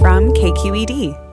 from KQED.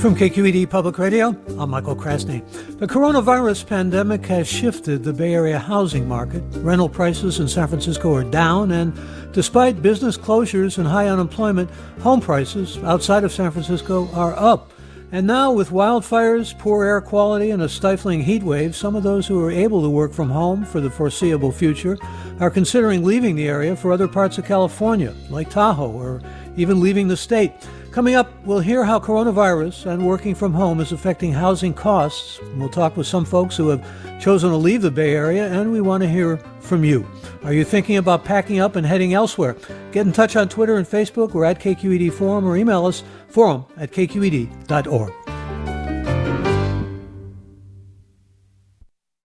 From KQED Public Radio, I'm Michael Krasny. The coronavirus pandemic has shifted the Bay Area housing market. Rental prices in San Francisco are down, and despite business closures and high unemployment, home prices outside of San Francisco are up. And now, with wildfires, poor air quality, and a stifling heat wave, some of those who are able to work from home for the foreseeable future are considering leaving the area for other parts of California, like Tahoe, or even leaving the state. Coming up, we'll hear how coronavirus and working from home is affecting housing costs. We'll talk with some folks who have chosen to leave the Bay Area, and we want to hear from you. Are you thinking about packing up and heading elsewhere? Get in touch on Twitter and Facebook. We're at KQED Forum or email us forum at kqed.org.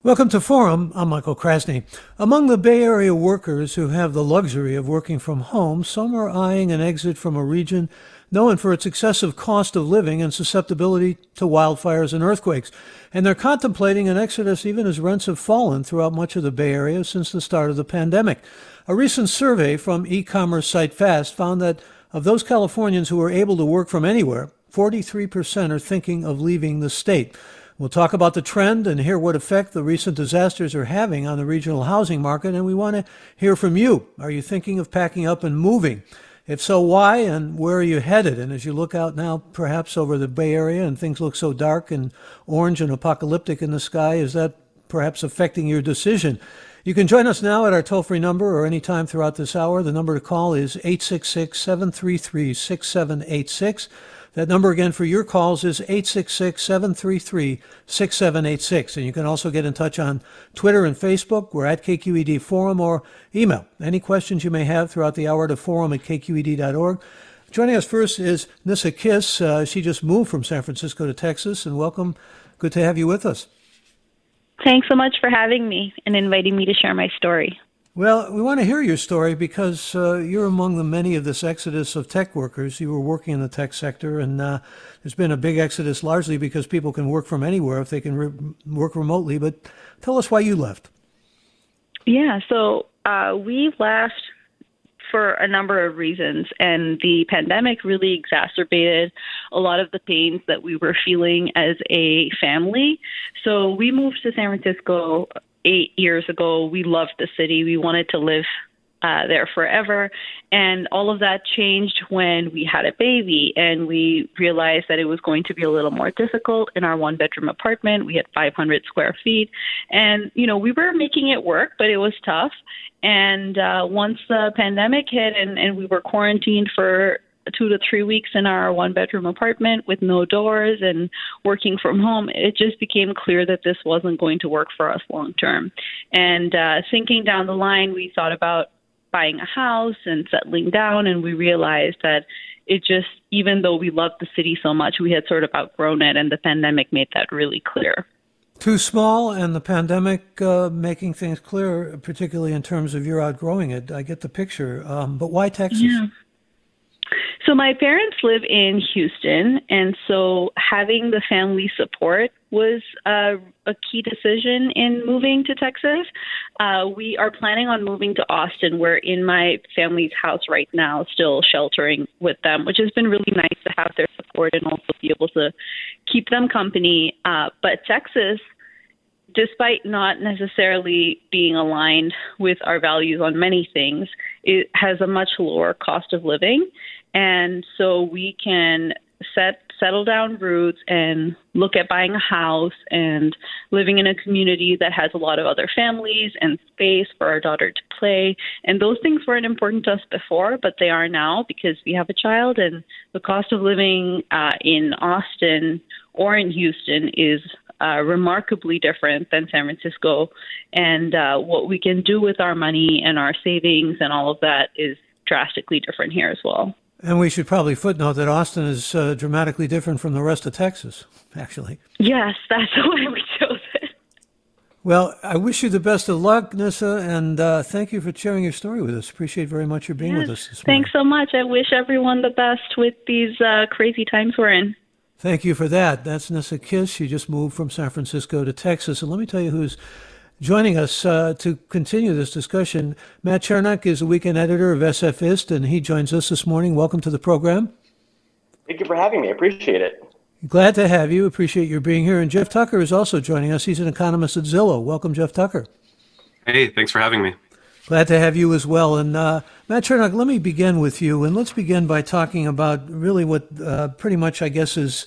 Welcome to Forum. I'm Michael Krasny. Among the Bay Area workers who have the luxury of working from home, some are eyeing an exit from a region known for its excessive cost of living and susceptibility to wildfires and earthquakes. And they're contemplating an exodus even as rents have fallen throughout much of the Bay Area since the start of the pandemic. A recent survey from e commerce site Fast found that of those Californians who are able to work from anywhere, 43% are thinking of leaving the state. We'll talk about the trend and hear what effect the recent disasters are having on the regional housing market, and we want to hear from you. Are you thinking of packing up and moving? If so, why and where are you headed? And as you look out now, perhaps over the Bay Area, and things look so dark and orange and apocalyptic in the sky, is that perhaps affecting your decision? You can join us now at our toll free number or any time throughout this hour. The number to call is 866 733 6786. That number again for your calls is 866 733 6786. And you can also get in touch on Twitter and Facebook. We're at KQED Forum or email any questions you may have throughout the hour to forum at kqed.org. Joining us first is Nissa Kiss. Uh, she just moved from San Francisco to Texas, and welcome. Good to have you with us. Thanks so much for having me and inviting me to share my story. Well, we want to hear your story because uh, you're among the many of this exodus of tech workers. You were working in the tech sector, and uh, there's been a big exodus largely because people can work from anywhere if they can re- work remotely. But tell us why you left. Yeah, so uh, we left for a number of reasons, and the pandemic really exacerbated a lot of the pains that we were feeling as a family. So we moved to San Francisco eight years ago. We loved the city. We wanted to live uh, there forever. And all of that changed when we had a baby and we realized that it was going to be a little more difficult in our one bedroom apartment. We had 500 square feet. And, you know, we were making it work, but it was tough. And uh, once the pandemic hit and, and we were quarantined for two to three weeks in our one bedroom apartment with no doors and working from home, it just became clear that this wasn't going to work for us long term. And uh, thinking down the line, we thought about buying a house and settling down, and we realized that it just, even though we loved the city so much, we had sort of outgrown it, and the pandemic made that really clear. Too small, and the pandemic uh, making things clear, particularly in terms of you're outgrowing it. I get the picture. Um, but why Texas? Yeah. So my parents live in Houston, and so having the family support was a, a key decision in moving to Texas. Uh, we are planning on moving to Austin. We're in my family's house right now, still sheltering with them, which has been really nice to have their support and also be able to keep them company. Uh, but Texas despite not necessarily being aligned with our values on many things, it has a much lower cost of living. And so we can set settle down roots and look at buying a house and living in a community that has a lot of other families and space for our daughter to play. And those things weren't important to us before, but they are now because we have a child and the cost of living uh, in Austin or in Houston is uh, remarkably different than San Francisco. And uh, what we can do with our money and our savings and all of that is drastically different here as well. And we should probably footnote that Austin is uh, dramatically different from the rest of Texas, actually. Yes, that's why we chose it. Well, I wish you the best of luck, Nissa, and uh, thank you for sharing your story with us. Appreciate very much your being yes, with us this morning. Thanks so much. I wish everyone the best with these uh, crazy times we're in. Thank you for that. That's Nessa Kiss. She just moved from San Francisco to Texas. And let me tell you who's joining us uh, to continue this discussion. Matt Charnock is a weekend editor of SFist, and he joins us this morning. Welcome to the program. Thank you for having me. I appreciate it. Glad to have you. Appreciate your being here. And Jeff Tucker is also joining us. He's an economist at Zillow. Welcome, Jeff Tucker. Hey, thanks for having me. Glad to have you as well. And uh, Matt Charnock, let me begin with you. And let's begin by talking about really what uh, pretty much, I guess, is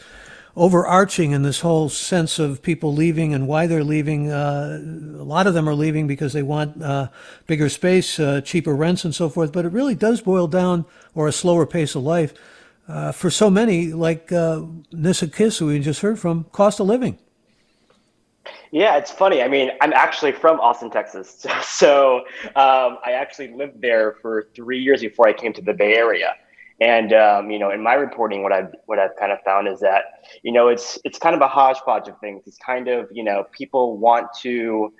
overarching in this whole sense of people leaving and why they're leaving. Uh, a lot of them are leaving because they want uh, bigger space, uh, cheaper rents, and so forth. But it really does boil down, or a slower pace of life. Uh, for so many, like Nissa Kiss, who we just heard from, cost of living. Yeah, it's funny. I mean, I'm actually from Austin, Texas. So um, I actually lived there for three years before I came to the Bay Area. And um, you know, in my reporting, what I've what I've kind of found is that you know it's it's kind of a hodgepodge of things. It's kind of you know people want to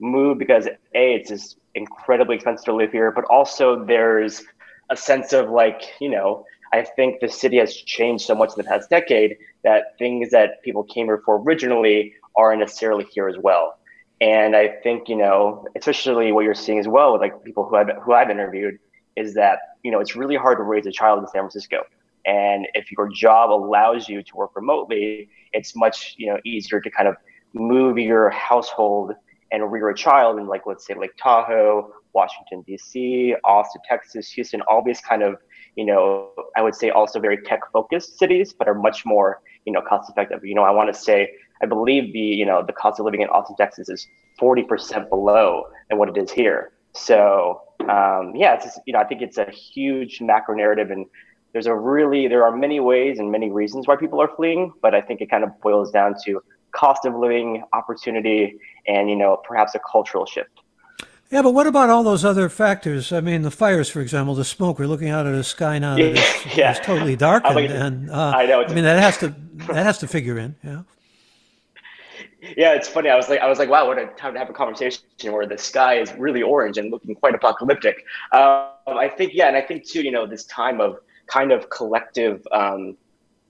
move because a it's just incredibly expensive to live here, but also there's a sense of like you know I think the city has changed so much in the past decade that things that people came here for originally aren't necessarily here as well. And I think, you know, especially what you're seeing as well with like people who I've, who I've interviewed is that, you know, it's really hard to raise a child in San Francisco. And if your job allows you to work remotely, it's much, you know, easier to kind of move your household and rear a child in like, let's say Lake Tahoe, Washington, DC, Austin, Texas, Houston, all these kind of, you know, I would say also very tech focused cities, but are much more, you know, cost effective. You know, I want to say I believe the you know the cost of living in Austin, Texas, is forty percent below than what it is here. So um, yeah, it's just, you know I think it's a huge macro narrative, and there's a really there are many ways and many reasons why people are fleeing, but I think it kind of boils down to cost of living, opportunity, and you know perhaps a cultural shift. Yeah, but what about all those other factors? I mean, the fires, for example, the smoke. We're looking out at a sky now that is, yeah. is totally darkened, like, and uh, I know. I mean, that has to that has to figure in. Yeah yeah, it's funny. I was like, I was like, wow, what a time to have a conversation where the sky is really orange and looking quite apocalyptic. Um, I think, yeah, and I think too, you know, this time of kind of collective um,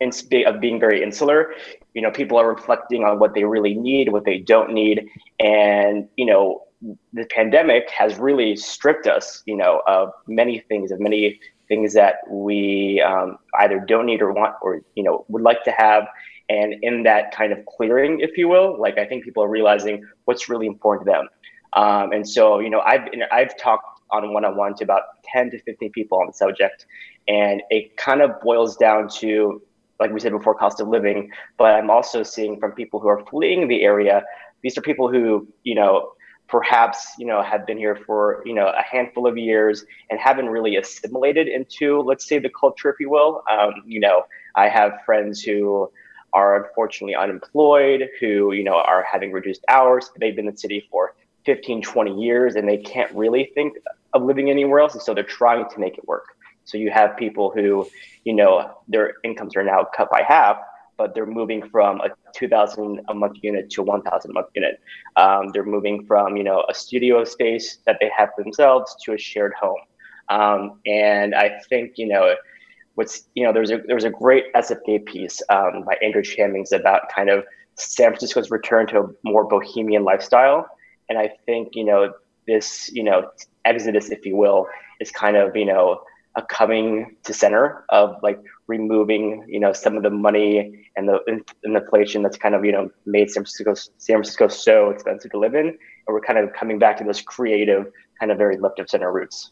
of being very insular. You know, people are reflecting on what they really need, what they don't need, and you know, the pandemic has really stripped us, you know, of many things, of many things that we um, either don't need or want, or you know, would like to have and in that kind of clearing, if you will, like I think people are realizing what's really important to them. Um, and so, you know, I've I've talked on one-on-one to about 10 to 15 people on the subject, and it kind of boils down to, like we said before, cost of living. But I'm also seeing from people who are fleeing the area, these are people who, you know, perhaps you know have been here for you know a handful of years and haven't really assimilated into let's say the culture if you will um, you know i have friends who are unfortunately unemployed, who, you know, are having reduced hours. They've been in the city for 15, 20 years and they can't really think of living anywhere else. And so they're trying to make it work. So you have people who, you know, their incomes are now cut by half, but they're moving from a 2000 a month unit to 1000 a month unit. Um, they're moving from, you know, a studio space that they have themselves to a shared home. Um, and I think, you know, what's you know there's a there was a great SFGate piece um, by Andrew Chamings about kind of San Francisco's return to a more bohemian lifestyle, and I think you know this you know exodus, if you will, is kind of you know a coming to center of like removing you know some of the money and the, inflation that's kind of you know made San Francisco San Francisco so expensive to live in, and we're kind of coming back to this creative kind of very left of center roots.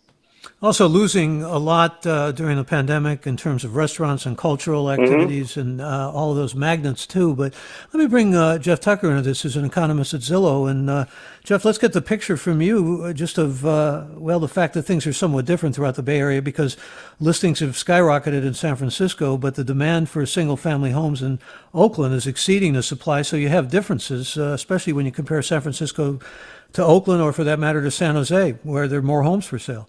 Also, losing a lot uh, during the pandemic in terms of restaurants and cultural mm-hmm. activities mm-hmm. and uh, all of those magnets, too. But let me bring uh, Jeff Tucker into this as an economist at Zillow. And uh, Jeff, let's get the picture from you uh, just of, uh, well, the fact that things are somewhat different throughout the Bay Area because listings have skyrocketed in San Francisco, but the demand for single family homes in Oakland is exceeding the supply. So you have differences, especially when you compare San Francisco to Oakland or, for that matter, to San Jose, where there are more homes for sale.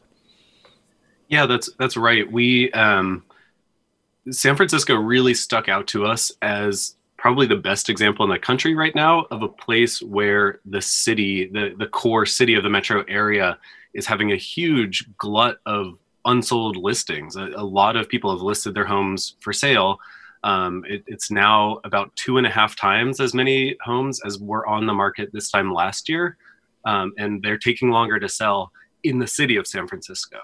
Yeah, that's that's right. We um, San Francisco really stuck out to us as probably the best example in the country right now of a place where the city, the the core city of the metro area, is having a huge glut of unsold listings. A, a lot of people have listed their homes for sale, Um, it, it's now about two and a half times as many homes as were on the market this time last year, um, and they're taking longer to sell in the city of San Francisco.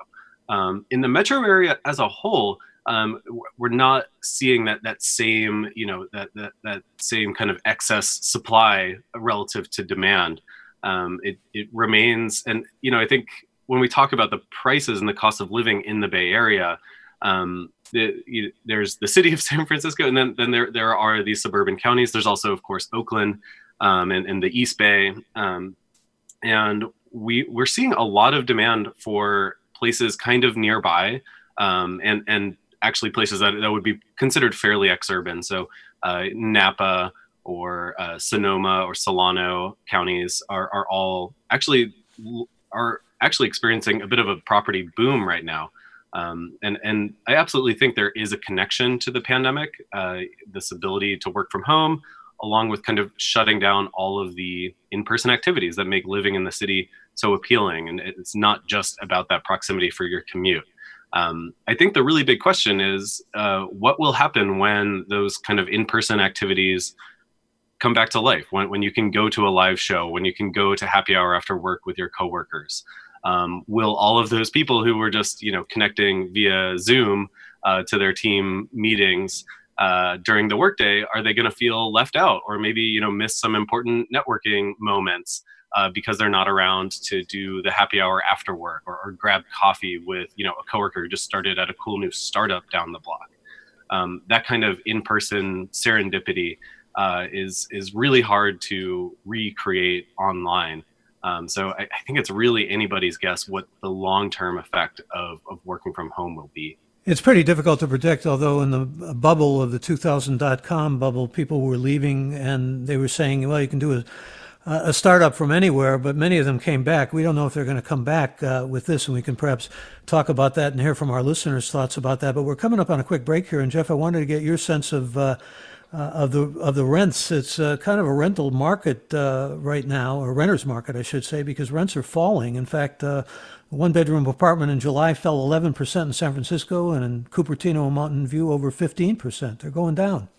Um, in the metro area as a whole, um, we're not seeing that that same you know that that that same kind of excess supply relative to demand. Um, it it remains, and you know I think when we talk about the prices and the cost of living in the Bay Area, um, the, you, there's the city of San Francisco, and then then there there are these suburban counties. There's also, of course, Oakland um, and, and, the East Bay, um, and we we're seeing a lot of demand for places kind of nearby, um, and and actually places that, that would be considered fairly exurban. So uh, Napa or uh, Sonoma or Solano counties are, are all actually are actually experiencing a bit of a property boom right now. Um, and and I absolutely think there is a connection to the pandemic, uh, this ability to work from home, along with kind of shutting down all of the in-person activities that make living in the city so appealing. And it's not just about that proximity for your commute. Um, I think the really big question is uh, what will happen when those kind of in person activities come back to life, when, when you can go to a live show, when you can go to happy hour after work with your coworkers. Um, will all of those people who were just you know connecting via Zoom uh, to their team meetings uh, during the workday, are they going to feel left out or maybe you know miss some important networking moments? uh, because they're not around to do the happy hour after work or, or, grab coffee with you know a coworker who just started at a cool new startup down the block. Um, that kind of in-person serendipity uh, is is really hard to recreate online. Um, so I, I, think it's really anybody's guess what the long-term effect of, of working from home will be. It's pretty difficult to predict, although in the bubble of the 2000.com bubble, people were leaving and they were saying, well, you can do a a startup from anywhere, but many of them came back. We don't know if they're going to come back uh, with this, and we can perhaps talk about that and hear from our listeners' thoughts about that. But we're coming up on a quick break here, and Jeff, I wanted to get your sense of uh, uh, of the of the rents. It's uh, kind of a rental market uh, right now, a renters market, I should say, because rents are falling. In fact, uh, one bedroom apartment in July fell 11% in San Francisco, and in Cupertino and Mountain View over 15%. They're going down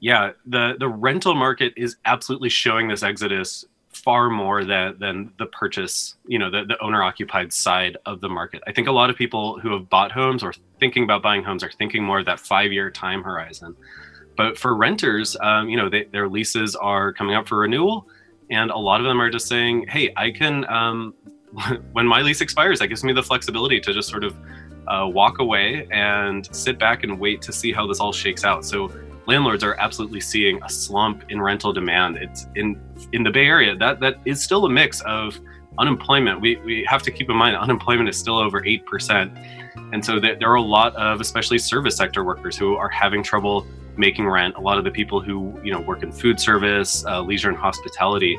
yeah, the the rental market is absolutely showing this exodus far more than than the purchase, you know, the, the owner occupied side of the market. I think a lot of people who have bought homes or thinking about buying homes are thinking more of that five year time horizon. But for renters, um, you know, they, their leases are coming up for renewal, and a lot of them are just saying, "Hey, I can." Um, when my lease expires, that gives me the flexibility to just sort of uh, walk away and sit back and wait to see how this all shakes out. So landlords are absolutely seeing a slump in rental demand. It's in in the Bay Area that that is still a mix of unemployment. We we have to keep in mind unemployment is still over eight percent, and so there, there are a lot of especially service sector workers who are having trouble making rent. A lot of the people who you know work in food service, uh, leisure, and hospitality,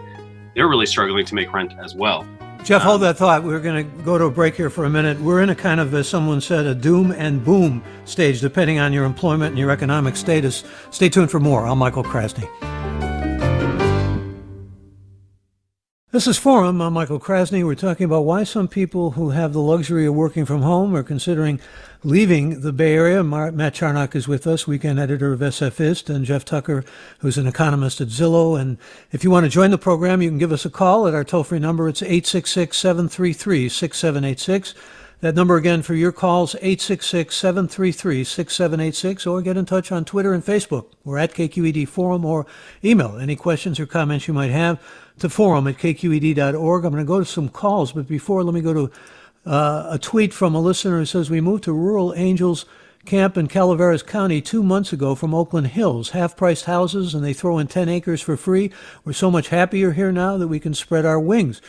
they're really struggling to make rent as well. Jeff, hold um, that thought. We're going to go to a break here for a minute. We're in a kind of, as someone said, a doom and boom stage, depending on your employment and your economic status. Stay tuned for more. I'm Michael Krasny. This is Forum. I'm Michael Krasny. We're talking about why some people who have the luxury of working from home are considering leaving the Bay Area. Matt Charnock is with us, weekend editor of SFist, and Jeff Tucker, who's an economist at Zillow. And if you want to join the program, you can give us a call at our toll free number. It's 866 733 6786. That number again for your calls, 866-733-6786, or get in touch on Twitter and Facebook. We're at KQED Forum, or email any questions or comments you might have to forum at kqed.org. I'm going to go to some calls, but before, let me go to uh, a tweet from a listener who says, We moved to Rural Angels Camp in Calaveras County two months ago from Oakland Hills. Half priced houses, and they throw in 10 acres for free. We're so much happier here now that we can spread our wings.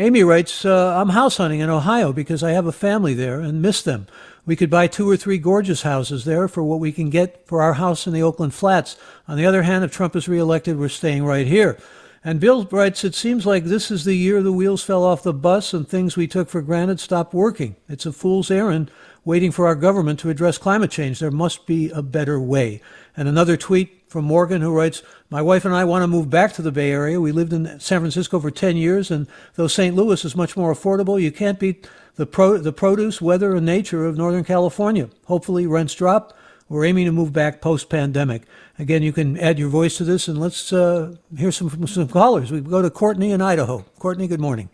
Amy writes, uh, I'm house hunting in Ohio because I have a family there and miss them. We could buy two or three gorgeous houses there for what we can get for our house in the Oakland Flats. On the other hand, if Trump is reelected, we're staying right here. And Bill writes, It seems like this is the year the wheels fell off the bus and things we took for granted stopped working. It's a fool's errand waiting for our government to address climate change. There must be a better way. And another tweet from Morgan who writes, My wife and I want to move back to the Bay Area. We lived in San Francisco for 10 years, and though St. Louis is much more affordable, you can't beat the, pro- the produce, weather, and nature of Northern California. Hopefully, rents drop. We're aiming to move back post pandemic. Again, you can add your voice to this, and let's uh, hear some some callers. We go to Courtney in Idaho. Courtney, good morning.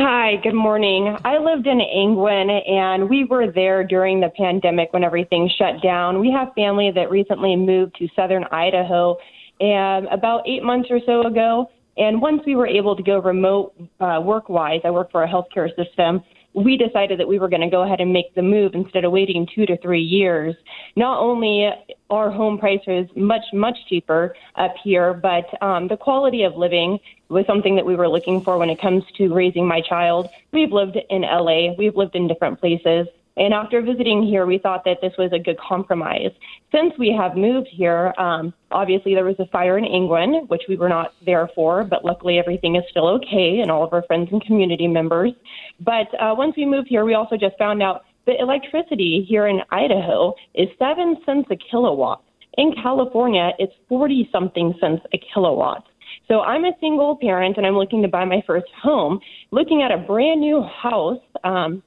Hi, good morning. I lived in Angwin and we were there during the pandemic when everything shut down. We have family that recently moved to southern Idaho and about eight months or so ago. And once we were able to go remote uh, work wise, I work for a healthcare system we decided that we were going to go ahead and make the move instead of waiting two to three years. Not only are home prices much, much cheaper up here, but um, the quality of living was something that we were looking for when it comes to raising my child. We've lived in LA, we've lived in different places. And after visiting here, we thought that this was a good compromise. Since we have moved here, um, obviously there was a fire in Angwin, which we were not there for, but luckily everything is still okay and all of our friends and community members. But uh, once we moved here, we also just found out that electricity here in Idaho is seven cents a kilowatt. In California, it's 40 something cents a kilowatt. So I'm a single parent and I'm looking to buy my first home. Looking at a brand new house, um,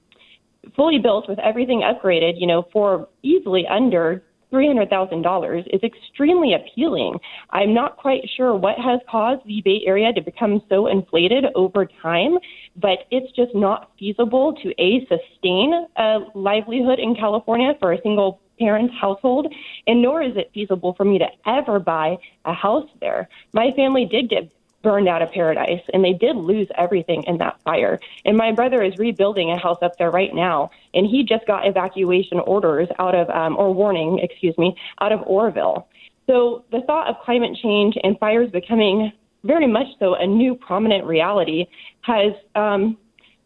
fully built with everything upgraded, you know, for easily under $300,000 is extremely appealing. I'm not quite sure what has caused the Bay Area to become so inflated over time, but it's just not feasible to A, sustain a livelihood in California for a single parent household, and nor is it feasible for me to ever buy a house there. My family did get burned out of Paradise and they did lose everything in that fire. And my brother is rebuilding a house up there right now and he just got evacuation orders out of um, or warning, excuse me, out of Oroville. So the thought of climate change and fires becoming very much so a new prominent reality has um,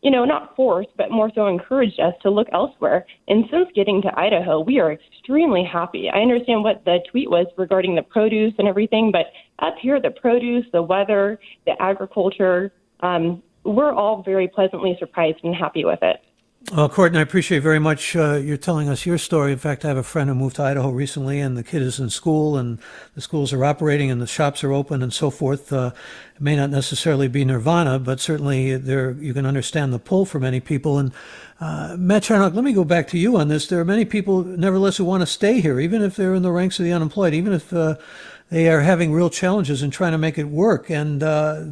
you know, not forced, but more so encouraged us to look elsewhere. And since getting to Idaho, we are extremely happy. I understand what the tweet was regarding the produce and everything, but up here, the produce, the weather, the agriculture, um, we're all very pleasantly surprised and happy with it. Well, Courtney, I appreciate very much uh, you're telling us your story. In fact, I have a friend who moved to Idaho recently, and the kid is in school, and the schools are operating, and the shops are open, and so forth. Uh, it may not necessarily be nirvana, but certainly there you can understand the pull for many people. And uh, Matt Charnock, let me go back to you on this. There are many people, nevertheless, who want to stay here, even if they're in the ranks of the unemployed, even if uh, they are having real challenges in trying to make it work. And uh,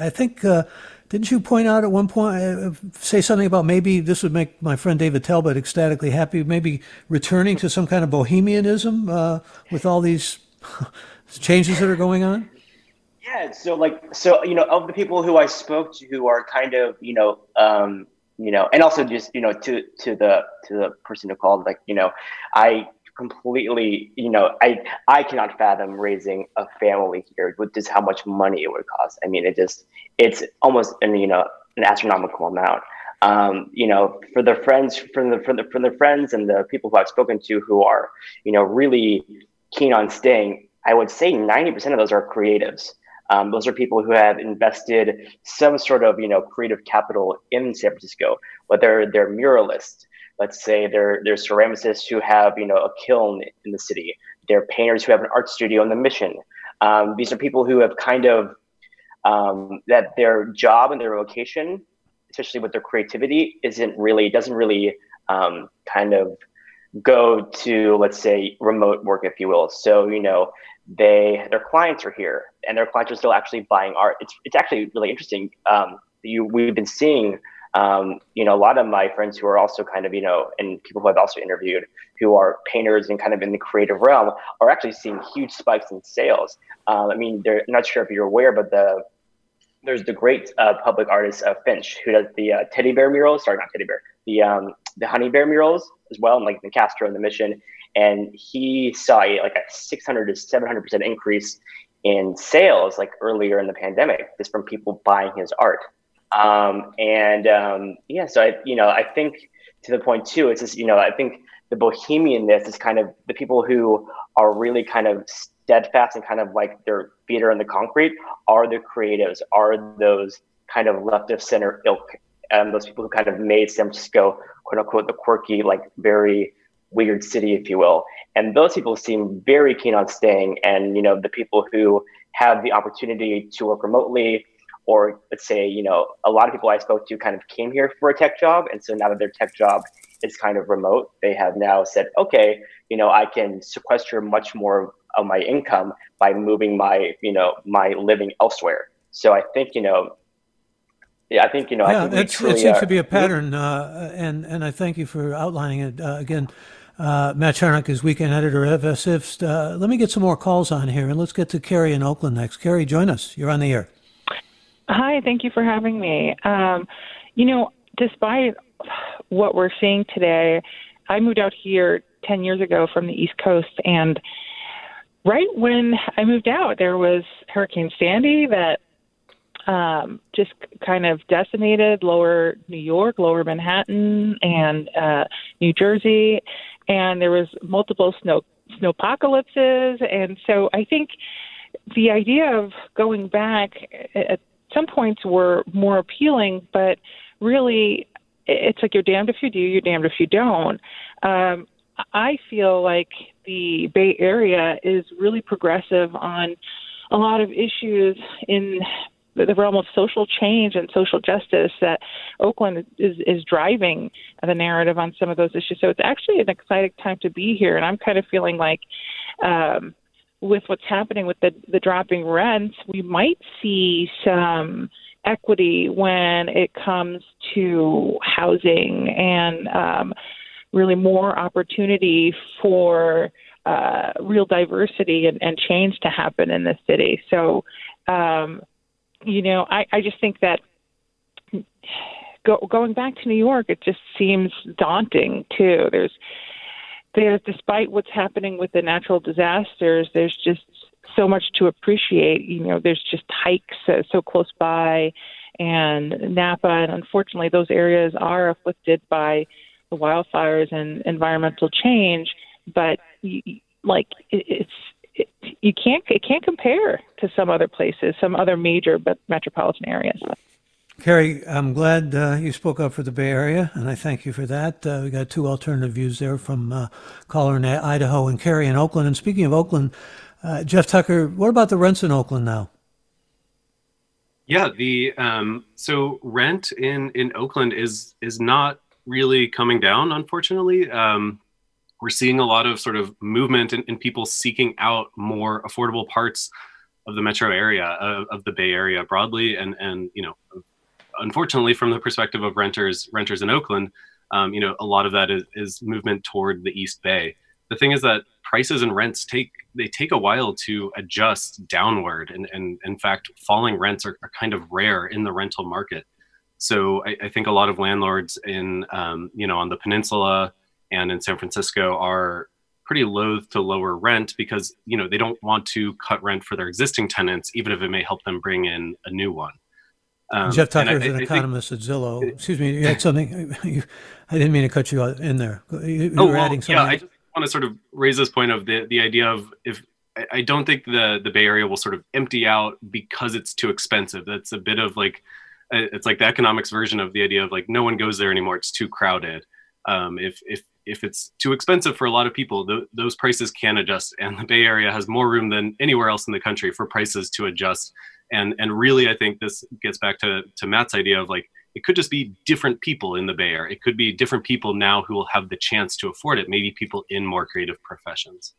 I think uh, didn't you point out at one point, uh, say something about maybe this would make my friend David Talbot ecstatically happy, maybe returning to some kind of bohemianism uh, with all these changes that are going on? Yeah, so like, so, you know, of the people who I spoke to who are kind of, you know, um, you know, and also just, you know, to, to the, to the person who called, like, you know, I completely, you know, I I cannot fathom raising a family here with just how much money it would cost. I mean, it just it's almost an you know an astronomical amount. Um, you know, for the friends, from the for the for the friends and the people who I've spoken to who are you know really keen on staying, I would say ninety percent of those are creatives. Um, those are people who have invested some sort of you know creative capital in San Francisco, whether they're muralists, let's say they're, they're ceramicists who have you know a kiln in the city. They're painters who have an art studio in the mission. Um, these are people who have kind of um, that their job and their vocation especially with their creativity isn't really doesn't really um, kind of go to let's say remote work if you will. So you know they their clients are here and their clients are still actually buying art. It's, it's actually really interesting um, you we've been seeing um, you know, a lot of my friends who are also kind of, you know, and people who I've also interviewed who are painters and kind of in the creative realm are actually seeing huge spikes in sales. Um, I mean, they're I'm not sure if you're aware, but the there's the great uh, public artist uh, Fnnch who does the uh, teddy bear murals. Sorry, not teddy bear. The um, the honey bear murals as well, and like the Castro and the Mission. And he saw like a 600 to 700 percent increase in sales like earlier in the pandemic just from people buying his art. Um, and um, yeah, so I, you know, I think to the point too, it's just, you know, I think the bohemianness is kind of the people who are really kind of steadfast and kind of like their feet are in the concrete are the creatives, are those kind of left of center ilk, and those people who kind of made San Francisco, quote unquote, the quirky, like very weird city, if you will. And those people seem very keen on staying. And, you know, the people who have the opportunity to work remotely, or let's say, you know, a lot of people I spoke to kind of came here for a tech job. And so now that their tech job is kind of remote, they have now said, okay, you know, I can sequester much more of my income by moving my, you know, my living elsewhere. So I think, you know, yeah, I think you know. Yeah, it seems are, to be a pattern, uh, and and I thank you for outlining it uh, again. Uh, Matt Charnock is weekend editor of SFist. Uh, let me get some more calls on here, and let's get to Carrie in Oakland next. Carrie, join us. You're on the air. Hi, thank you for having me. Um, you know, despite what we're seeing today, I moved out here 10 years ago from the East Coast, and right when I moved out, there was Hurricane Sandy that um, just kind of decimated lower New York, lower Manhattan, and uh, New Jersey, and there was multiple snow snowpocalypses, and so I think the idea of going back at some points were more appealing, but really it's like you're damned if you do, you're damned if you don't. Um, I feel like the Bay Area is really progressive on a lot of issues in the realm of social change and social justice that Oakland is is driving the narrative on some of those issues. So it's actually an exciting time to be here, and I'm kind of feeling like. Um, with what's happening with the, the dropping rents, we might see some equity when it comes to housing and um, really more opportunity for uh, real diversity and, and change to happen in the city. So um, you know, I, I just think that go, going back to New York, it just seems daunting too. There's, despite what's happening with the natural disasters, there's just so much to appreciate. You know, there's just hikes uh, so close by, and Napa, and unfortunately, those areas are afflicted by the wildfires and environmental change. But like, it's it, you can't it can't compare to some other places, some other major metropolitan areas. Carrie, I'm glad uh, you spoke up for the Bay Area, and I thank you for that. Uh, we got two alternative views there from uh, caller in Idaho and Carrie in Oakland. And speaking of Oakland, uh, Jeff Tucker, what about the rents in Oakland now? Yeah, the um, so rent in in Oakland is is not really coming down, unfortunately. Um, we're seeing a lot of sort of movement and, people seeking out more affordable parts of the metro area of, of, the Bay Area broadly, and and you know, unfortunately, from the perspective of renters renters in Oakland, um, you know, a lot of that is, is movement toward the East Bay. The thing is that prices and rents take they take a while to adjust downward, and and in fact, falling rents are, are kind of rare in the rental market. So I, I think a lot of landlords in um, you know on the peninsula and in San Francisco are pretty loath to lower rent because you know they don't want to cut rent for their existing tenants, even if it may help them bring in a new one. Um, Jeff Tucker is an I economist think, at Zillow. Excuse me, you had something. You, I didn't mean to cut you in there. You, you oh, were well, adding something. Yeah, I just want to sort of raise this point of the the idea of if I don't think the the Bay Area will sort of empty out because it's too expensive. That's a bit of like it's like the economics version of the idea of like no one goes there anymore. It's too crowded. Um, if if if it's too expensive for a lot of people, th- those prices can adjust. And the Bay Area has more room than anywhere else in the country for prices to adjust. And and really, I think this gets back to to Matt's idea of like it could just be different people in the Bay Area. It could be different people now who will have the chance to afford it. Maybe people in more creative professions.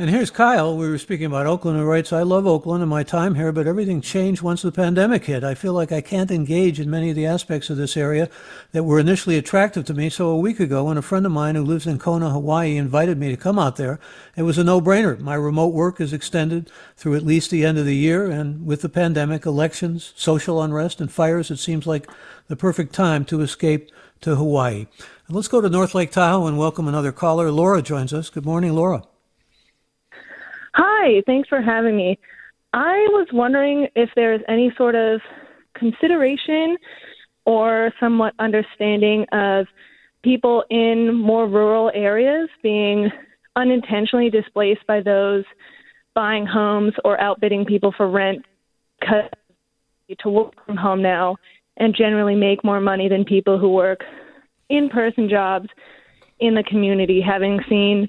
And here's Kyle. We were speaking about Oakland, who writes, I love Oakland and my time here, but everything changed once the pandemic hit. I feel like I can't engage in many of the aspects of this area that were initially attractive to me. So a week ago, when a friend of mine who lives in Kona, Hawaii, invited me to come out there, it was a no brainer. My remote work is extended through at least the end of the year. And with the pandemic, elections, social unrest, and fires, it seems like the perfect time to escape to Hawaii. And let's go to North Lake Tahoe and welcome another caller. Laura joins us. Good morning, Laura. Hi, thanks for having me. I was wondering if there's any sort of consideration or somewhat understanding of people in more rural areas being unintentionally displaced by those buying homes or outbidding people for rent to work from home now and generally make more money than people who work in person jobs in the community, having seen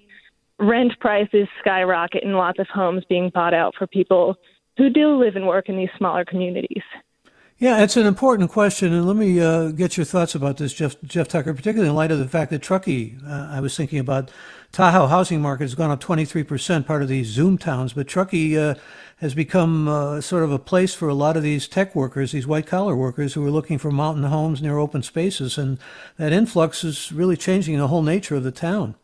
rent prices skyrocket and lots of homes being bought out for people who do live and work in these smaller communities. Yeah, it's an important question, and let me uh, get your thoughts about this, Jeff, Jeff Tucker, particularly in light of the fact that Truckee, uh, I was thinking about Tahoe housing market has gone up 23%, part of these Zoom towns, but Truckee uh, has become uh, sort of a place for a lot of these tech workers, these white collar workers who are looking for mountain homes near open spaces, and that influx is really changing the whole nature of the town.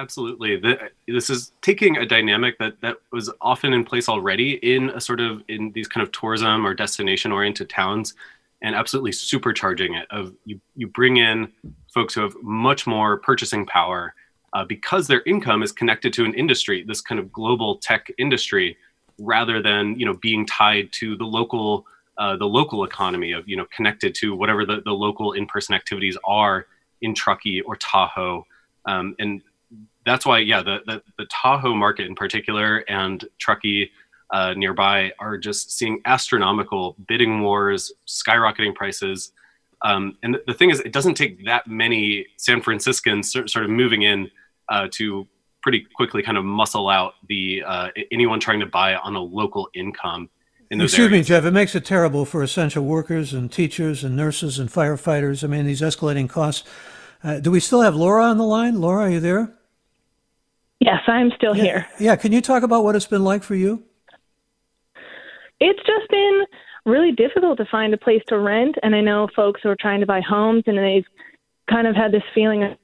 Absolutely. The, this is taking a dynamic that, that was often in place already in a sort of in these kind of tourism or destination oriented towns and absolutely supercharging it of you, you bring in folks who have much more purchasing power uh, because their income is connected to an industry, this kind of global tech industry, rather than you know being tied to the local uh, the local economy of you know connected to whatever the, the local in-person activities are in Truckee or Tahoe. Um, and that's why, yeah, the, the, the Tahoe market in particular and Truckee uh, nearby are just seeing astronomical bidding wars, skyrocketing prices. Um, and the, the thing is, it doesn't take that many San Franciscans sort, sort of moving in uh, to pretty quickly kind of muscle out the uh, anyone trying to buy on a local income. Excuse areas. me, Jeff. It makes it terrible for essential workers and teachers and nurses and firefighters. I mean, these escalating costs. Uh, do we still have Laura on the line? Laura, are you there? Yes, I'm still yeah, here. Yeah, can you talk about what it's been like for you? It's just been really difficult to find a place to rent, and I know folks who are trying to buy homes, and they've kind of had this feeling of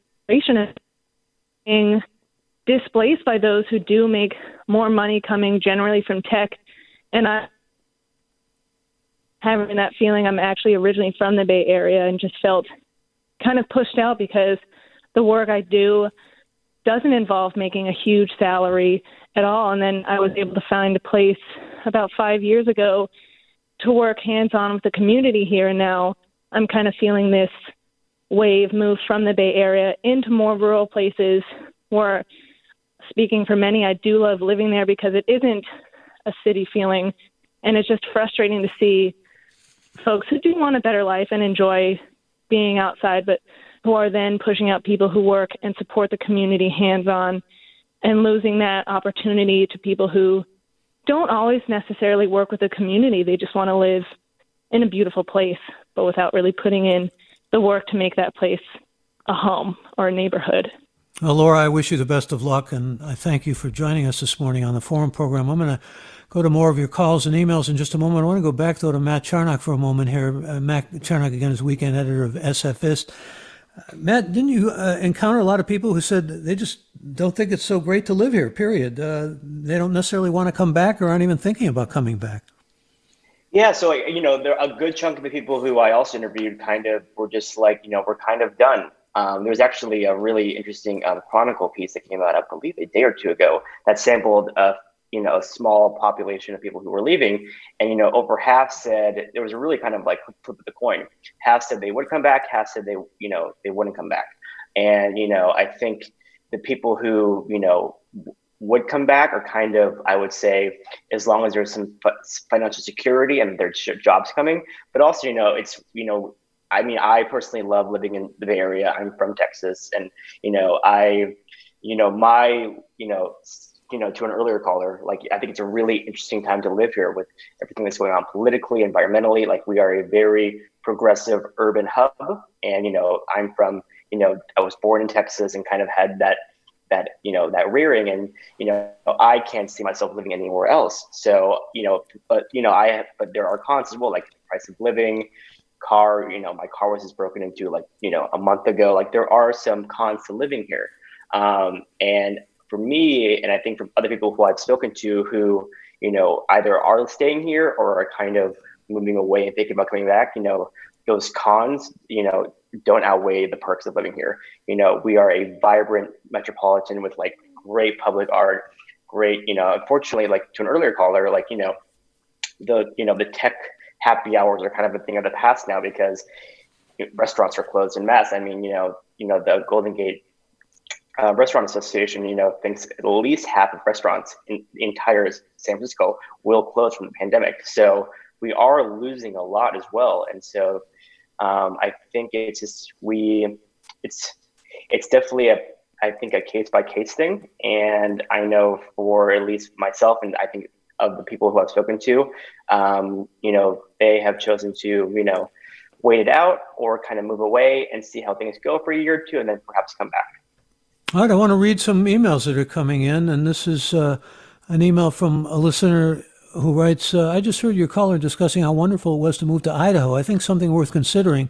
being displaced by those who do make more money coming generally from tech, and I having that feeling. I'm actually originally from the Bay Area, and just felt kind of pushed out because the work I do doesn't involve making a huge salary at all. And then I was able to find a place about five years ago to work hands on with the community here. And now I'm kind of feeling this wave move from the Bay Area into more rural places where, speaking for many, I do love living there because it isn't a city feeling. And it's just frustrating to see folks who do want a better life and enjoy being outside, but who are then pushing out people who work and support the community hands on and losing that opportunity to people who don't always necessarily work with the community. They just want to live in a beautiful place, but without really putting in the work to make that place a home or a neighborhood. Well, Laura, I wish you the best of luck, and I thank you for joining us this morning on the Forum program. I'm going to go to more of your calls and emails in just a moment. I want to go back, though, to Matt Charnock for a moment here. Uh, Matt Charnock, again, is weekend editor of SFist. Matt, didn't you uh, encounter a lot of people who said they just don't think it's so great to live here, period? Uh, they don't necessarily want to come back or aren't even thinking about coming back. Yeah, so you know, there a good chunk of the people who I also interviewed kind of were just like, you know, we're kind of done. Um, there was actually a really interesting um, Chronicle piece that came out, I believe, a day or two ago that sampled uh, you know a small population of people who were leaving and you know over half said there was a really kind of like flip of the coin half said they would come back half said they you know they wouldn't come back and you know i think the people who you know would come back are kind of i would say as long as there's some financial security and there's jobs coming but also you know it's you know i mean i personally love living in the bay area i'm from texas and you know i you know my you know you know, to an earlier caller, like I think it's a really interesting time to live here with everything that's going on politically, environmentally. Like we are a very progressive urban hub, and you know, I'm from, you know, I was born in Texas and kind of had that that you know that rearing. And you know i can't see myself living anywhere else. So you know but you know i have, but there are cons as well like the price of living car you know my car was just broken into like you know a month ago. Like there are some cons to living here. Um, and for me, and I think from other people who I've spoken to who, you know, either are staying here or are kind of moving away and thinking about coming back, you know, those cons, you know, don't outweigh the perks of living here. You know, we are a vibrant metropolitan with like great public art, great, you know, unfortunately, like to an earlier caller, like, you know, the, you know, the tech happy hours are kind of a thing of the past now because restaurants are closed in mass. I mean, you know, you know, the Golden Gate uh, Restaurant Association, you know, thinks at least half of restaurants in the entire San Francisco will close from the pandemic. So we are losing a lot as well. And so um, I think it's just we, it's it's definitely a I think a case by case thing. And I know for at least myself, and I think of the people who I've spoken to, um, you know, they have chosen to, you know, wait it out or kind of move away and see how things go for a year or two and then perhaps come back. All right, I want to read some emails that are coming in, and this is uh, an email from a listener who writes uh, I just heard your caller discussing how wonderful it was to move to Idaho. I think something worth considering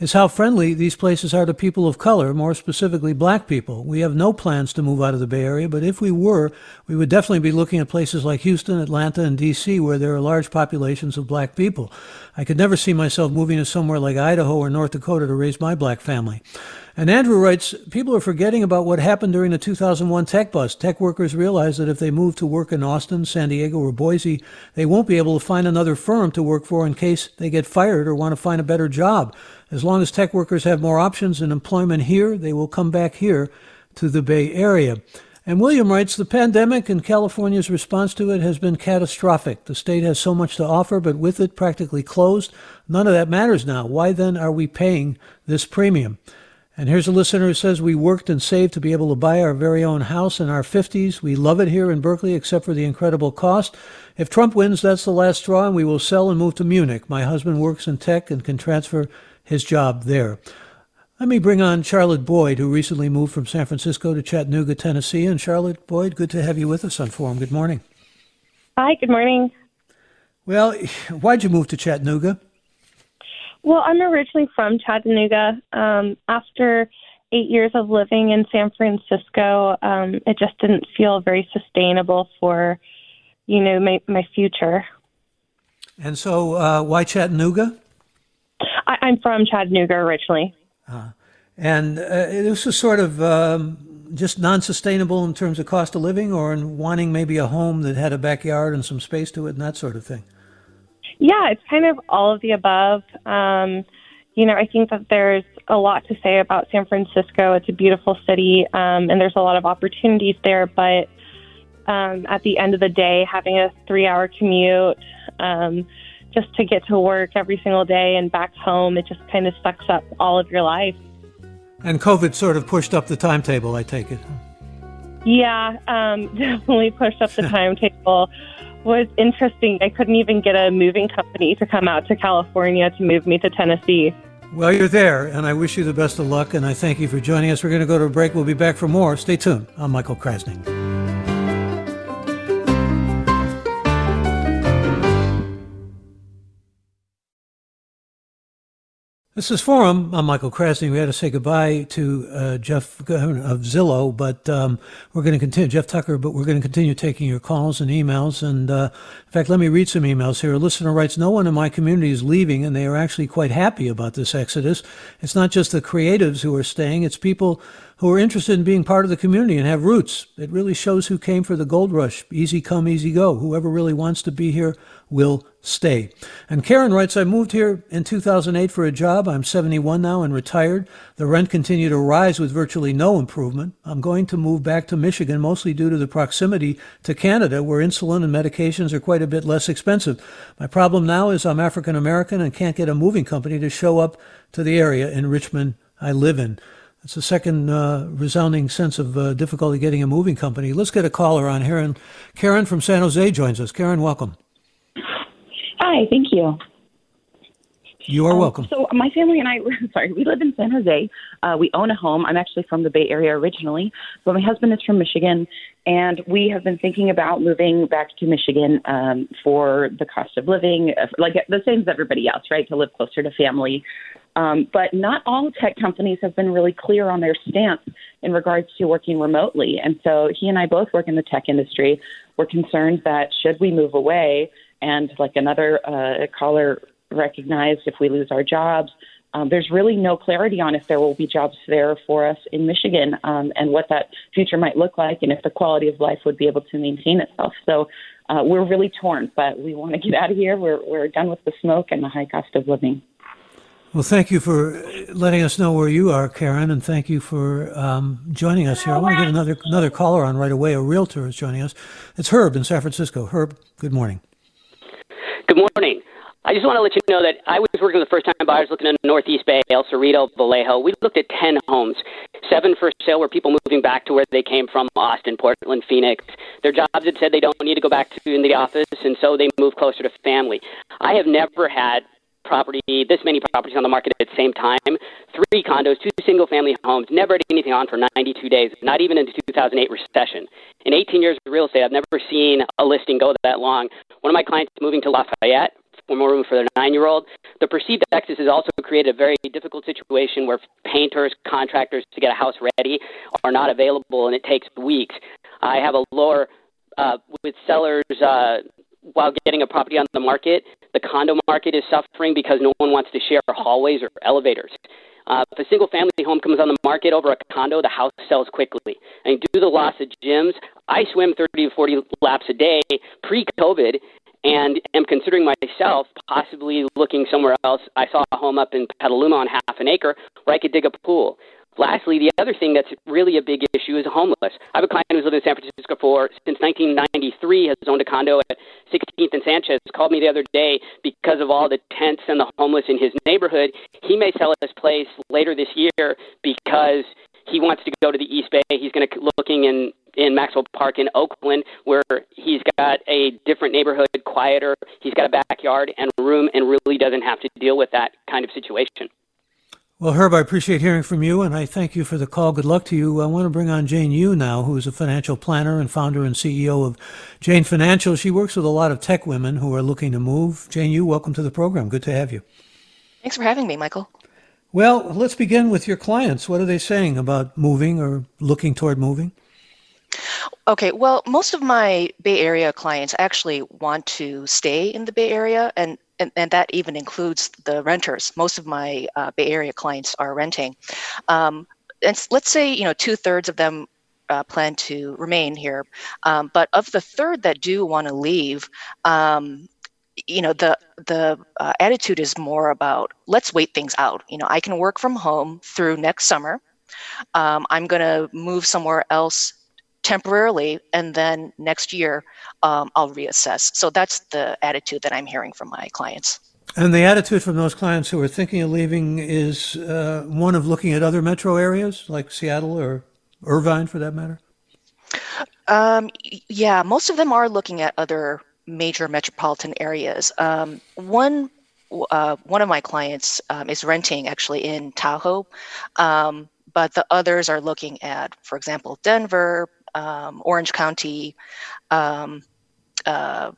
is how friendly these places are to people of color, more specifically black people. We have no plans to move out of the Bay Area, but if we were, we would definitely be looking at places like Houston, Atlanta, and D.C., where there are large populations of black people. I could never see myself moving to somewhere like Idaho or North Dakota to raise my black family. And Andrew writes, people are forgetting about what happened during the 2001 tech bust. Tech workers realize that if they move to work in Austin, San Diego, or Boise, they won't be able to find another firm to work for in case they get fired or want to find a better job. As long as tech workers have more options in employment here, they will come back here to the Bay Area. And William writes The pandemic and California's response to it has been catastrophic. The state has so much to offer, but with it practically closed, none of that matters now. Why then are we paying this premium? And here's a listener who says, We worked and saved to be able to buy our very own house in our 50s. We love it here in Berkeley, except for the incredible cost. If Trump wins, that's the last straw, and we will sell and move to Munich. My husband works in tech and can transfer his job there. Let me bring on Charlotte Boyd, who recently moved from San Francisco to Chattanooga, Tennessee. And Charlotte Boyd, good to have you with us on Forum. Good morning. Hi, good morning. Well, why'd you move to Chattanooga? Well, I'm originally from Chattanooga. Um, after eight years of living in San Francisco, um, it just didn't feel very sustainable for, you know, my, my future. And so, uh, why Chattanooga? I, am from Chattanooga originally. Uh, and uh, this is sort of um, just non-sustainable in terms of cost of living, or in wanting maybe a home that had a backyard and some space to it, and that sort of thing. Yeah, it's kind of all of the above. Um, you know, I think that there's a lot to say about San Francisco. It's a beautiful city, um, and there's a lot of opportunities there. But um, at the end of the day, having a three-hour commute, um, just to get to work every single day and back home, it just kind of sucks up all of your life. And COVID sort of pushed up the timetable, I take it. Yeah, um, definitely pushed up the timetable. Was interesting. I couldn't even get a moving company to come out to California to move me to Tennessee. Well, you're there, and I wish you the best of luck, and I thank you for joining us. We're going to go to a break. We'll be back for more. Stay tuned. I'm Michael Krasny. This is Forum. I'm Michael Krasny. We had to say goodbye to uh, Jeff of Zillow, but um, we're going to continue, Jeff Tucker, but we're going to continue taking your calls and emails. And uh, in fact, let me read some emails here. A listener writes No one in my community is leaving, and they are actually quite happy about this exodus. It's not just the creatives who are staying, it's people who are interested in being part of the community and have roots. It really shows who came for the gold rush. Easy come, easy go. Whoever really wants to be here will stay. And Karen writes, I moved here in 2008 for a job. I'm 71 now and retired. The rent continued to rise with virtually no improvement. I'm going to move back to Michigan, mostly due to the proximity to Canada, where insulin and medications are quite a bit less expensive. My problem now is I'm African American and can't get a moving company to show up to the area in Richmond I live in. It's a second uh, resounding sense of uh, difficulty getting a moving company. Let's get a caller on here. And Karen from San Jose joins us. Karen, welcome. Hi, thank you. You are um, welcome. So my family and I, sorry, we live in San Jose. Uh, we own a home. I'm actually from the Bay Area originally, but my husband is from Michigan, and we have been thinking about moving back to Michigan um, for the cost of living, uh, like the same as everybody else, right? To live closer to family. Um, but not all tech companies have been really clear on their stance in regards to working remotely. And so he and I both work in the tech industry. We're concerned that should we move away, and like another uh, caller recognized, if we lose our jobs, um, there's really no clarity on if there will be jobs there for us in Michigan um, and what that future might look like and if the quality of life would be able to maintain itself. So uh, we're really torn, but we want to get out of here. We're, we're done with the smoke and the high cost of living. Well, thank you for letting us know where you are, Karen, and thank you for um, joining us here. I want to get another another caller on right away. A realtor is joining us. It's Herb in San Francisco. Herb, good morning. Good morning. I just want to let you know that I was working with first time buyers looking in the Northeast Bay, El Cerrito, Vallejo. We looked at 10 homes, seven for sale were people moving back to where they came from Austin, Portland, Phoenix. Their jobs had said they don't need to go back to in the office, and so they moved closer to family. I have never had property, this many properties on the market at the same time, three condos, two single family homes, never had anything on for 92 days, not even in the 2008 recession. In 18 years of real estate, I've never seen a listing go that long. One of my clients moving to Lafayette for more room for their nine year old. The perceived excess has also created a very difficult situation where painters, contractors to get a house ready are not available and it takes weeks. I have a lower uh, with sellers uh, while getting a property on the market. The condo market is suffering because no one wants to share hallways or elevators. Uh, if a single family home comes on the market over a condo, the house sells quickly. And due to the loss of gyms, I swim 30 to 40 laps a day pre COVID, and am considering myself possibly looking somewhere else. I saw a home up in Petaluma on half an acre where I could dig a pool. Lastly, the other thing that's really a big issue is homeless. I have a client who's lived in San Francisco for since 1993, has owned a condo at 16th and Sanchez. Called me the other day because of all the tents and the homeless in his neighborhood. He may sell his place later this year because he wants to go to the East Bay. He's going to looking in in Maxwell Park in Oakland, where he's got a different neighborhood, quieter. He's got a backyard and room, and really doesn't have to deal with that kind of situation. Well, Herb, I appreciate hearing from you, and I thank you for the call. Good luck to you. I want to bring on Jane Yu now, who is a financial planner and founder and CEO of Jane Financial. She works with a lot of tech women who are looking to move. Jane Yu, welcome to the program. Good to have you. Thanks for having me, Michael. Well, let's begin with your clients. What are they saying about moving or looking toward moving? Okay, well, most of my Bay Area clients actually want to stay in the Bay Area, and, and, and that even includes the renters. Most of my uh, Bay Area clients are renting. Um, and let's say, you know, two thirds of them uh, plan to remain here. Um, but of the third that do want to leave, um, you know the the uh, attitude is more about let's wait things out you know i can work from home through next summer um, i'm going to move somewhere else temporarily and then next year um, i'll reassess. So that's the attitude that i'm hearing from my clients. And the attitude from those clients who are thinking of leaving is uh, one of looking at other metro areas like seattle or irvine for that matter? Um, yeah most of them are looking at other major metropolitan areas. Um, one uh, one of my clients um, is renting actually in tahoe. Um, but the others are looking at, for example, Denver, um, Orange County. Um, uh,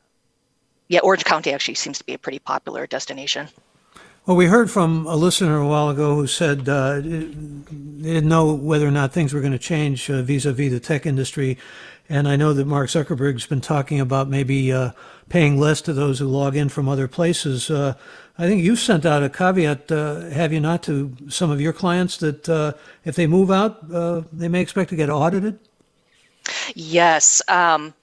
yeah, Orange County actually seems to be a pretty popular destination. Well, we heard from a listener a while ago who said uh, they didn't know whether or not things were going to change uh, vis-a-vis the tech industry, and I know that Mark Zuckerberg's been talking about maybe uh, paying less to those who log in from other places. Uh, I think you sent out a caveat, uh, have you not, to some of your clients that if they move out, they may expect to get audited. Yes. Um,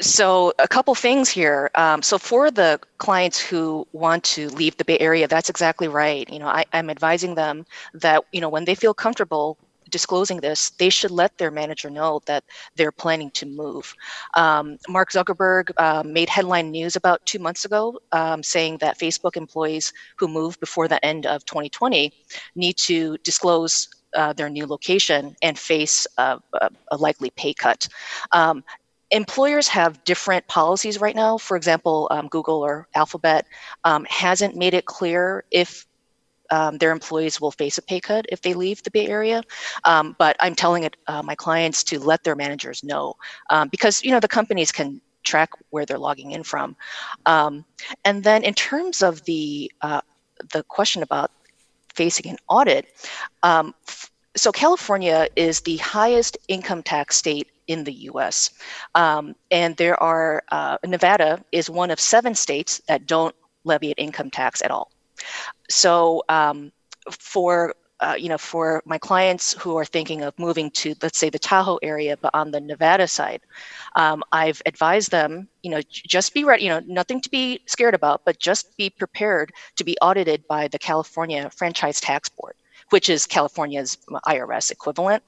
so a couple things here. Um, so for the clients who want to leave the Bay Area, that's exactly right. You know, I, I'm advising them that you know when they feel comfortable disclosing this, they should let their manager know that they're planning to move. Um, Mark Zuckerberg uh, made headline news about two months ago um, saying that Facebook employees who move before the end of 2020 need to disclose uh, their new location and face a, a, a likely pay cut. Um, employers have different policies right now. For example, um, Google or Alphabet um, hasn't made it clear if um, their employees will face a pay cut if they leave the Bay Area. Um, but I'm telling it, uh, my clients to let their managers know um, because you know the companies can track where they're logging in from. Um, and then in terms of the uh, the question about facing an audit. Um, so California is the highest income tax state in the U.S. Um, and there are uh, Nevada is one of seven states that don't levy an income tax at all. So um, for uh, you know, for my clients who are thinking of moving to, let's say, the Tahoe area, but on the Nevada side, um, I've advised them, you know, just be ready, you know, nothing to be scared about, but just be prepared to be audited by the California Franchise Tax Board which is California's IRS equivalent.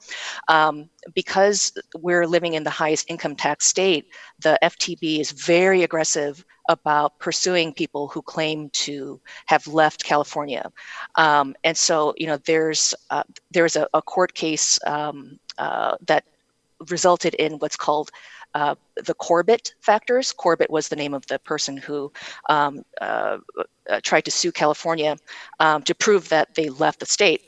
Um, because we're living in the highest income tax state, the FTB is very aggressive about pursuing people who claim to have left California. Um, and so, you know, there's uh, there's a, a court case um, uh, that resulted in what's called uh, the Corbett factors. Corbett was the name of the person who um, uh, uh, tried to sue California um, to prove that they left the state.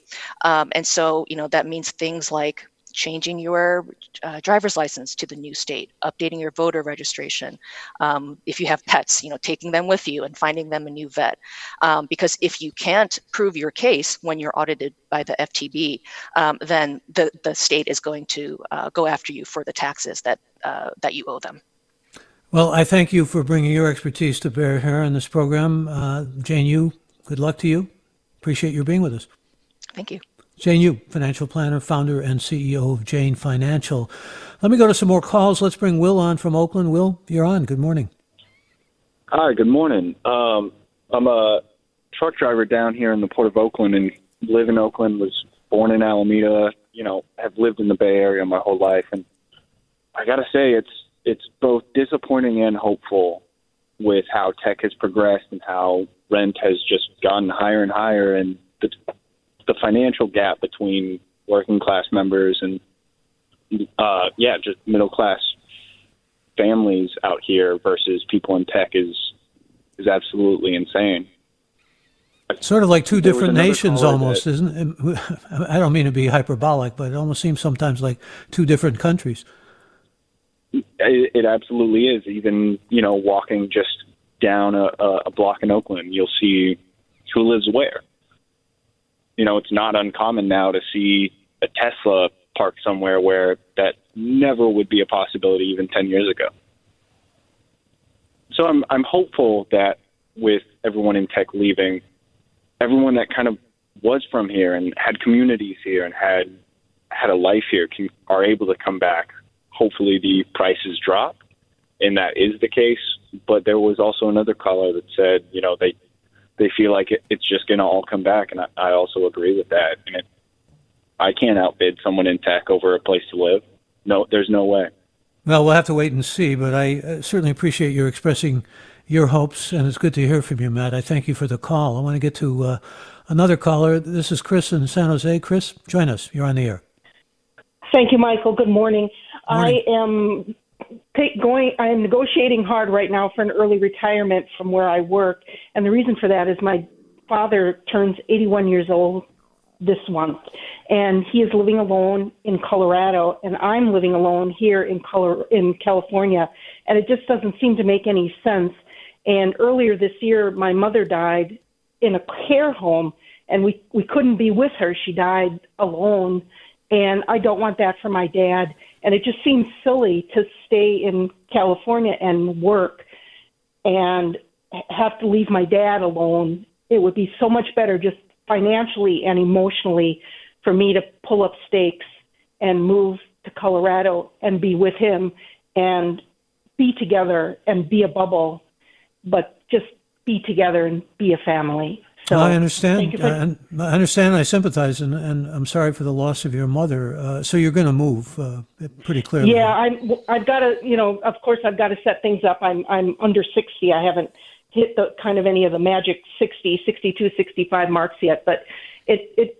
Um, and so, you know, that means things like changing your uh, driver's license to the new state, updating your voter registration. Um, if you have pets, you know, taking them with you and finding them a new vet. Um, because if you can't prove your case when you're audited by the FTB, um, then the, the state is going to uh, go after you for the taxes that, uh, that you owe them. Well, I thank you for bringing your expertise to bear here in this program. Uh, Jane Yu, good luck to you. Appreciate your being with us. Thank you. Jane Yu, financial planner, founder, and CEO of Jane Financial. Let me go to some more calls. Let's bring Will on from Oakland. Will, you're on. Good morning. Hi, good morning. Um, I'm a truck driver down here in the Port of Oakland and live in Oakland, was born in Alameda, you know, have lived in the Bay Area my whole life. And I got to say, it's, it's both disappointing and hopeful with how tech has progressed and how rent has just gotten higher and higher. And the the financial gap between working class members and uh, yeah, just middle class families out here versus people in tech is is absolutely insane. Sort of like two different nations, almost, isn't it? I don't mean to be hyperbolic, but it almost seems sometimes like two different countries. It, it absolutely is. Even you know, walking just down a, a block in Oakland, you'll see who lives where you know, it's not uncommon now to see a Tesla parked somewhere where that never would be a possibility even 10 years ago. So I'm I'm hopeful that with everyone in tech leaving, everyone that kind of was from here and had communities here and had had a life here can are able to come back. Hopefully the prices drop, and that is the case. But there was also another caller that said, you know, they they feel like it, it's just going to all come back, and I, I also agree with that. And it, I can't outbid someone in tech over a place to live. No, there's no way. Well, we'll have to wait and see, but I uh, certainly appreciate your expressing your hopes, and it's good to hear from you, Matt. I thank you for the call. I want to get to uh, another caller. This is Chris in San Jose. Chris, join us. You're on the air. Thank you, Michael. Good morning. Morning. I am going I'm negotiating hard right now for an early retirement from where I work, and the reason for that is my father turns 81 years old this month, and he is living alone in Colorado, and I'm living alone here in Color in California, and it just doesn't seem to make any sense. And earlier this year, my mother died in a care home, and we we couldn't be with her. She died alone, and I don't want that for my dad and it just seems silly to stay in California and work and have to leave my dad alone. It would be so much better just financially and emotionally for me to pull up stakes and move to Colorado and be with him and be together and be a bubble, but just be together and be a family. So I understand. For, I, I understand. I sympathize, and, and I'm sorry for the loss of your mother. Uh, so you're going to move uh, pretty clearly. Yeah, I'm. I've got to. You know, of course, I've got to set things up. I'm. I'm under 60. I haven't hit the kind of any of the magic 60, 62, 65 marks yet. But it. It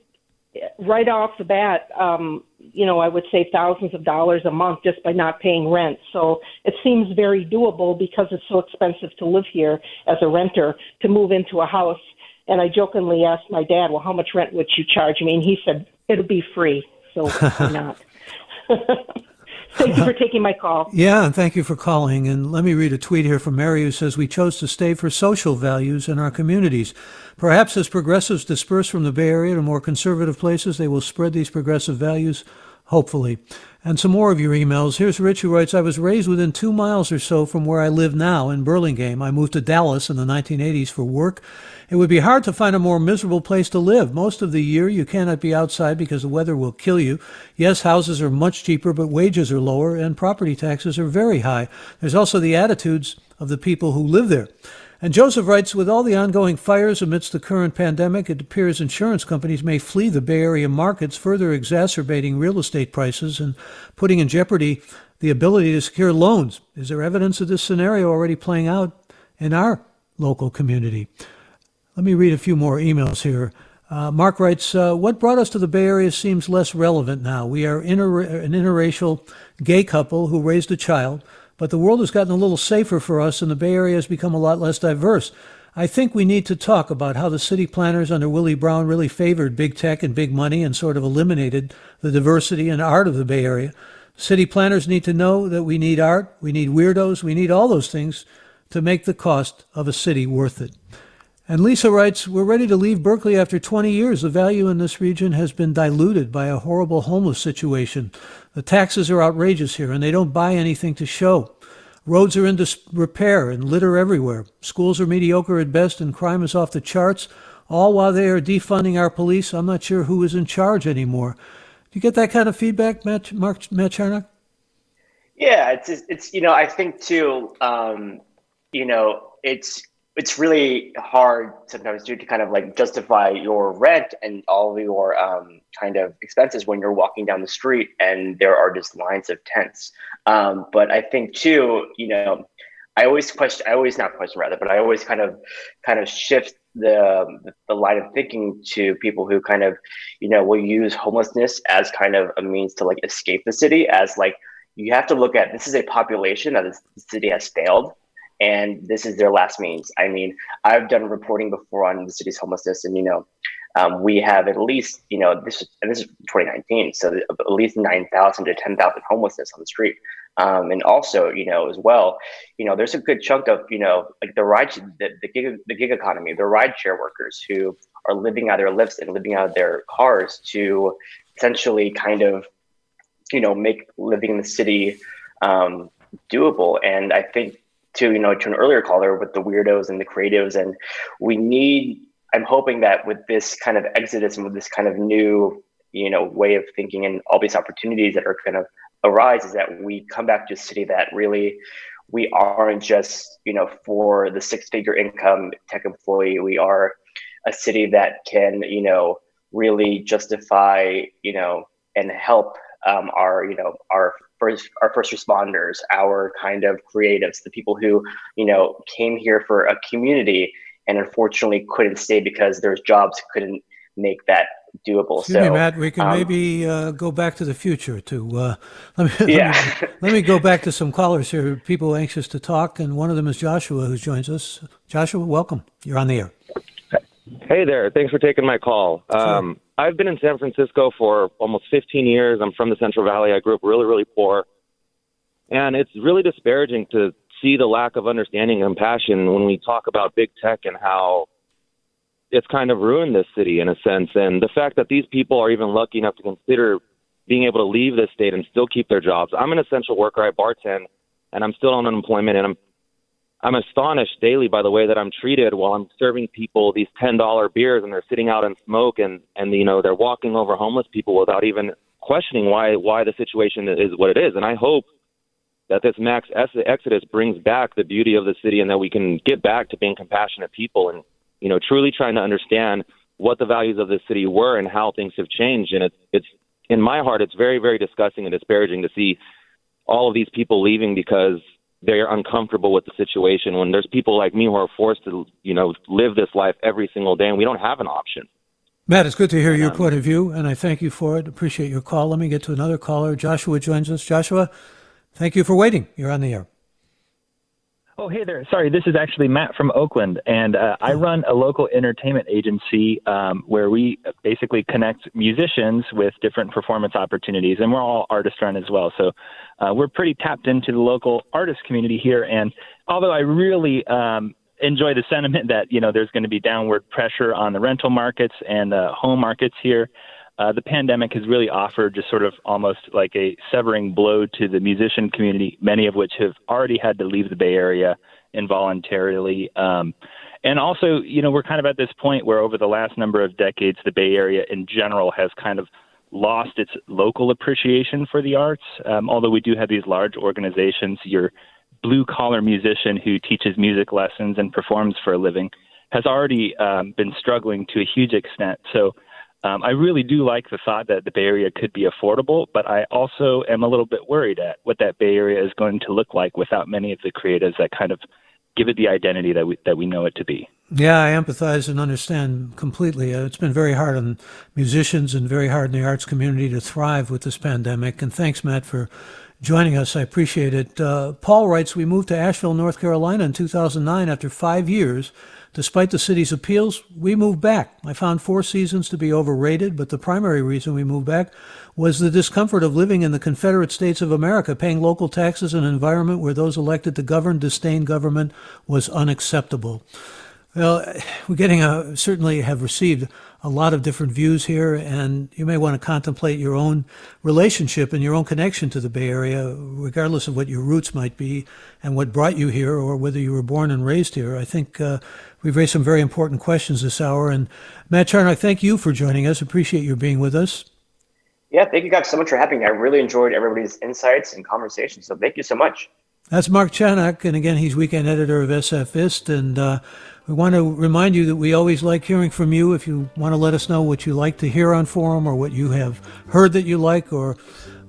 right off the bat, um, you know, I would save thousands of dollars a month just by not paying rent. So it seems very doable because it's so expensive to live here as a renter to move into a house and I jokingly asked my dad, "Well, how much rent would you charge me?" And he said, "It'll be free." So why not? thank you for taking my call. Yeah, and thank you for calling. And let me read a tweet here from Mary who says, We chose to stay for social values in our communities. Perhaps as progressives disperse from the Bay Area to more conservative places, they will spread these progressive values, hopefully. And some more of your emails. Here's Rich who writes I was raised within two miles or so from where I live now in Burlingame. I moved to Dallas in the 1980s for work. It would be hard to find a more miserable place to live. Most of the year you cannot be outside because the weather will kill you. Yes, houses are much cheaper, but wages are lower and property taxes are very high. There's also the attitudes of the people who live there. And Joseph writes With all the ongoing fires amidst the current pandemic, it appears insurance companies may flee the Bay Area markets, further exacerbating real estate prices and putting in jeopardy the ability to secure loans. Is there evidence of this scenario already playing out in our local community? Let me read a few more emails here. Uh, Mark writes, uh, What brought us to the Bay Area seems less relevant now. We are inter- an interracial gay couple who raised a child. But the world has gotten a little safer for us, and the Bay Area has become a lot less diverse. I think we need to talk about how the city planners under Willie Brown really favored big tech and big money and sort of eliminated the diversity and art of the Bay Area. City planners need to know that we need art, we need weirdos, we need all those things to make the cost of a city worth it. And Lisa writes, We're ready to leave Berkeley after 20 years. The value in this region has been diluted by a horrible homeless situation. The taxes are outrageous here, and they don't buy anything to show. Roads are in disrepair and litter everywhere. Schools are mediocre at best, and crime is off the charts, all while they are defunding our police. I'm not sure who is in charge anymore. Do you get that kind of feedback, Matt, Mark, Matt Charnock? Yeah, it's, it's, you know, I think too, um, you know, it's, it's really hard sometimes to kind of like justify your rent and all of your um, kind of expenses when you're walking down the street and there are just lines of tents. Um, but I think too, you know, I always question, I always not question rather, but I always kind of kind of shift the the line of thinking to people who kind of, you know, will use homelessness as kind of a means to like escape the city as like you have to look at this is a population that the city has failed and this is their last means. I mean, I've done reporting before on the city's homelessness, and you know, um, we have at least you know this is this is 2019, so at least 9,000 to 10,000 homelessness on the street, um, and also you know as well, you know, there's a good chunk of you know like the ride the, the gig the gig economy, the ride share workers who are living out of their Lyfts and living out of their cars to essentially kind of you know make living in the city um, doable, and I think to you know to an earlier caller with the weirdos and the creatives. And we need i'm hoping that with this kind of exodus and with this kind of new you know way of thinking and all these opportunities that are going to arise is that we come back to a city that really we aren't just you know for the six figure income tech employee. We are a city that can you know really justify you know and help um, our you know our first our first responders, our kind of creatives, the people who you know came here for a community and unfortunately couldn't stay because their jobs couldn't make that doable. Excuse so, me, Matt, we can um, maybe uh, go back to the future to uh, let me yeah. let, me, let me go back to some callers here, people anxious to talk, and one of them is Joshua who joins us. Joshua, welcome. You're on the air. Hey there. Thanks for taking my call. Sure. Um, I've been in San Francisco for almost 15 years. I'm from the Central Valley. I grew up really, really poor. And it's really disparaging to see the lack of understanding and compassion when we talk about big tech and how it's kind of ruined this city in a sense. And the fact that these people are even lucky enough to consider being able to leave this state and still keep their jobs. I'm an essential worker. I bartend, and I'm still on unemployment, and I'm I'm astonished daily by the way that I'm treated while I'm serving people these ten dollar beers and they're sitting out in smoke and and you know they're walking over homeless people without even questioning why why the situation is what it is. And I hope that this max exodus brings back the beauty of the city and that we can get back to being compassionate people and you know truly trying to understand what the values of the city were and how things have changed. And it's it's in my heart it's very very disgusting and disparaging to see all of these people leaving because they're uncomfortable with the situation when there's people like me who are forced to, you know, live this life every single day and we don't have an option. Matt, it's good to hear your um, point of view, and I thank you for it. Appreciate your call. Let me get to another caller. Joshua joins us. Joshua, thank you for waiting. You're on the air. Oh, hey there. Sorry, this is actually Matt from Oakland, and uh, I run a local entertainment agency um, where we basically connect musicians with different performance opportunities, and we're all artist run as well. So uh, we're pretty tapped into the local artist community here. And although I really um, enjoy the sentiment that you know there's going to be downward pressure on the rental markets and uh, home markets here, uh, the pandemic has really offered just sort of almost like a severing blow to the musician community, many of which have already had to leave the Bay Area involuntarily. Um, and also, you know, we're kind of at this point where over the last number of decades, the Bay Area in general has kind of lost its local appreciation for the arts. Um, although we do have these large organizations, your blue collar musician who teaches music lessons and performs for a living, has already um, been struggling to a huge extent. So um, I really do like the thought that the Bay Area could be affordable, but I also am a little bit worried at what that Bay Area is going to look like without many of the creatives that kind of give it the identity that we that we know it to be. Yeah, I empathize and understand completely. Uh, it's been very hard on musicians and very hard in the arts community to thrive with this pandemic. And thanks, Matt, for joining us. I appreciate it. Uh, Paul writes, We moved to Asheville, North Carolina in 2009 after five years. Despite the city's appeals, we moved back. I found Four Seasons to be overrated, but the primary reason we moved back was the discomfort of living in the Confederate States of America, paying local taxes in an environment where those elected to govern disdained government was unacceptable. Well, we're getting a, certainly have received a lot of different views here, and you may want to contemplate your own relationship and your own connection to the Bay Area, regardless of what your roots might be and what brought you here or whether you were born and raised here. I think uh, we've raised some very important questions this hour. And Matt Charnock, thank you for joining us. Appreciate your being with us. Yeah, thank you guys so much for having me. I really enjoyed everybody's insights and conversations. So thank you so much. That's Mark Charnock, and again, he's weekend editor of SFist, and uh, we want to remind you that we always like hearing from you. If you want to let us know what you like to hear on Forum or what you have heard that you like or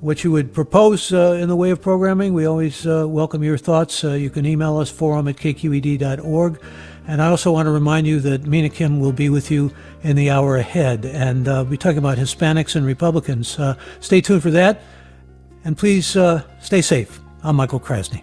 what you would propose uh, in the way of programming, we always uh, welcome your thoughts. Uh, you can email us forum at kqed.org. And I also want to remind you that Mina Kim will be with you in the hour ahead. And uh, we're talking about Hispanics and Republicans. Uh, stay tuned for that. And please uh, stay safe. I'm Michael Krasny.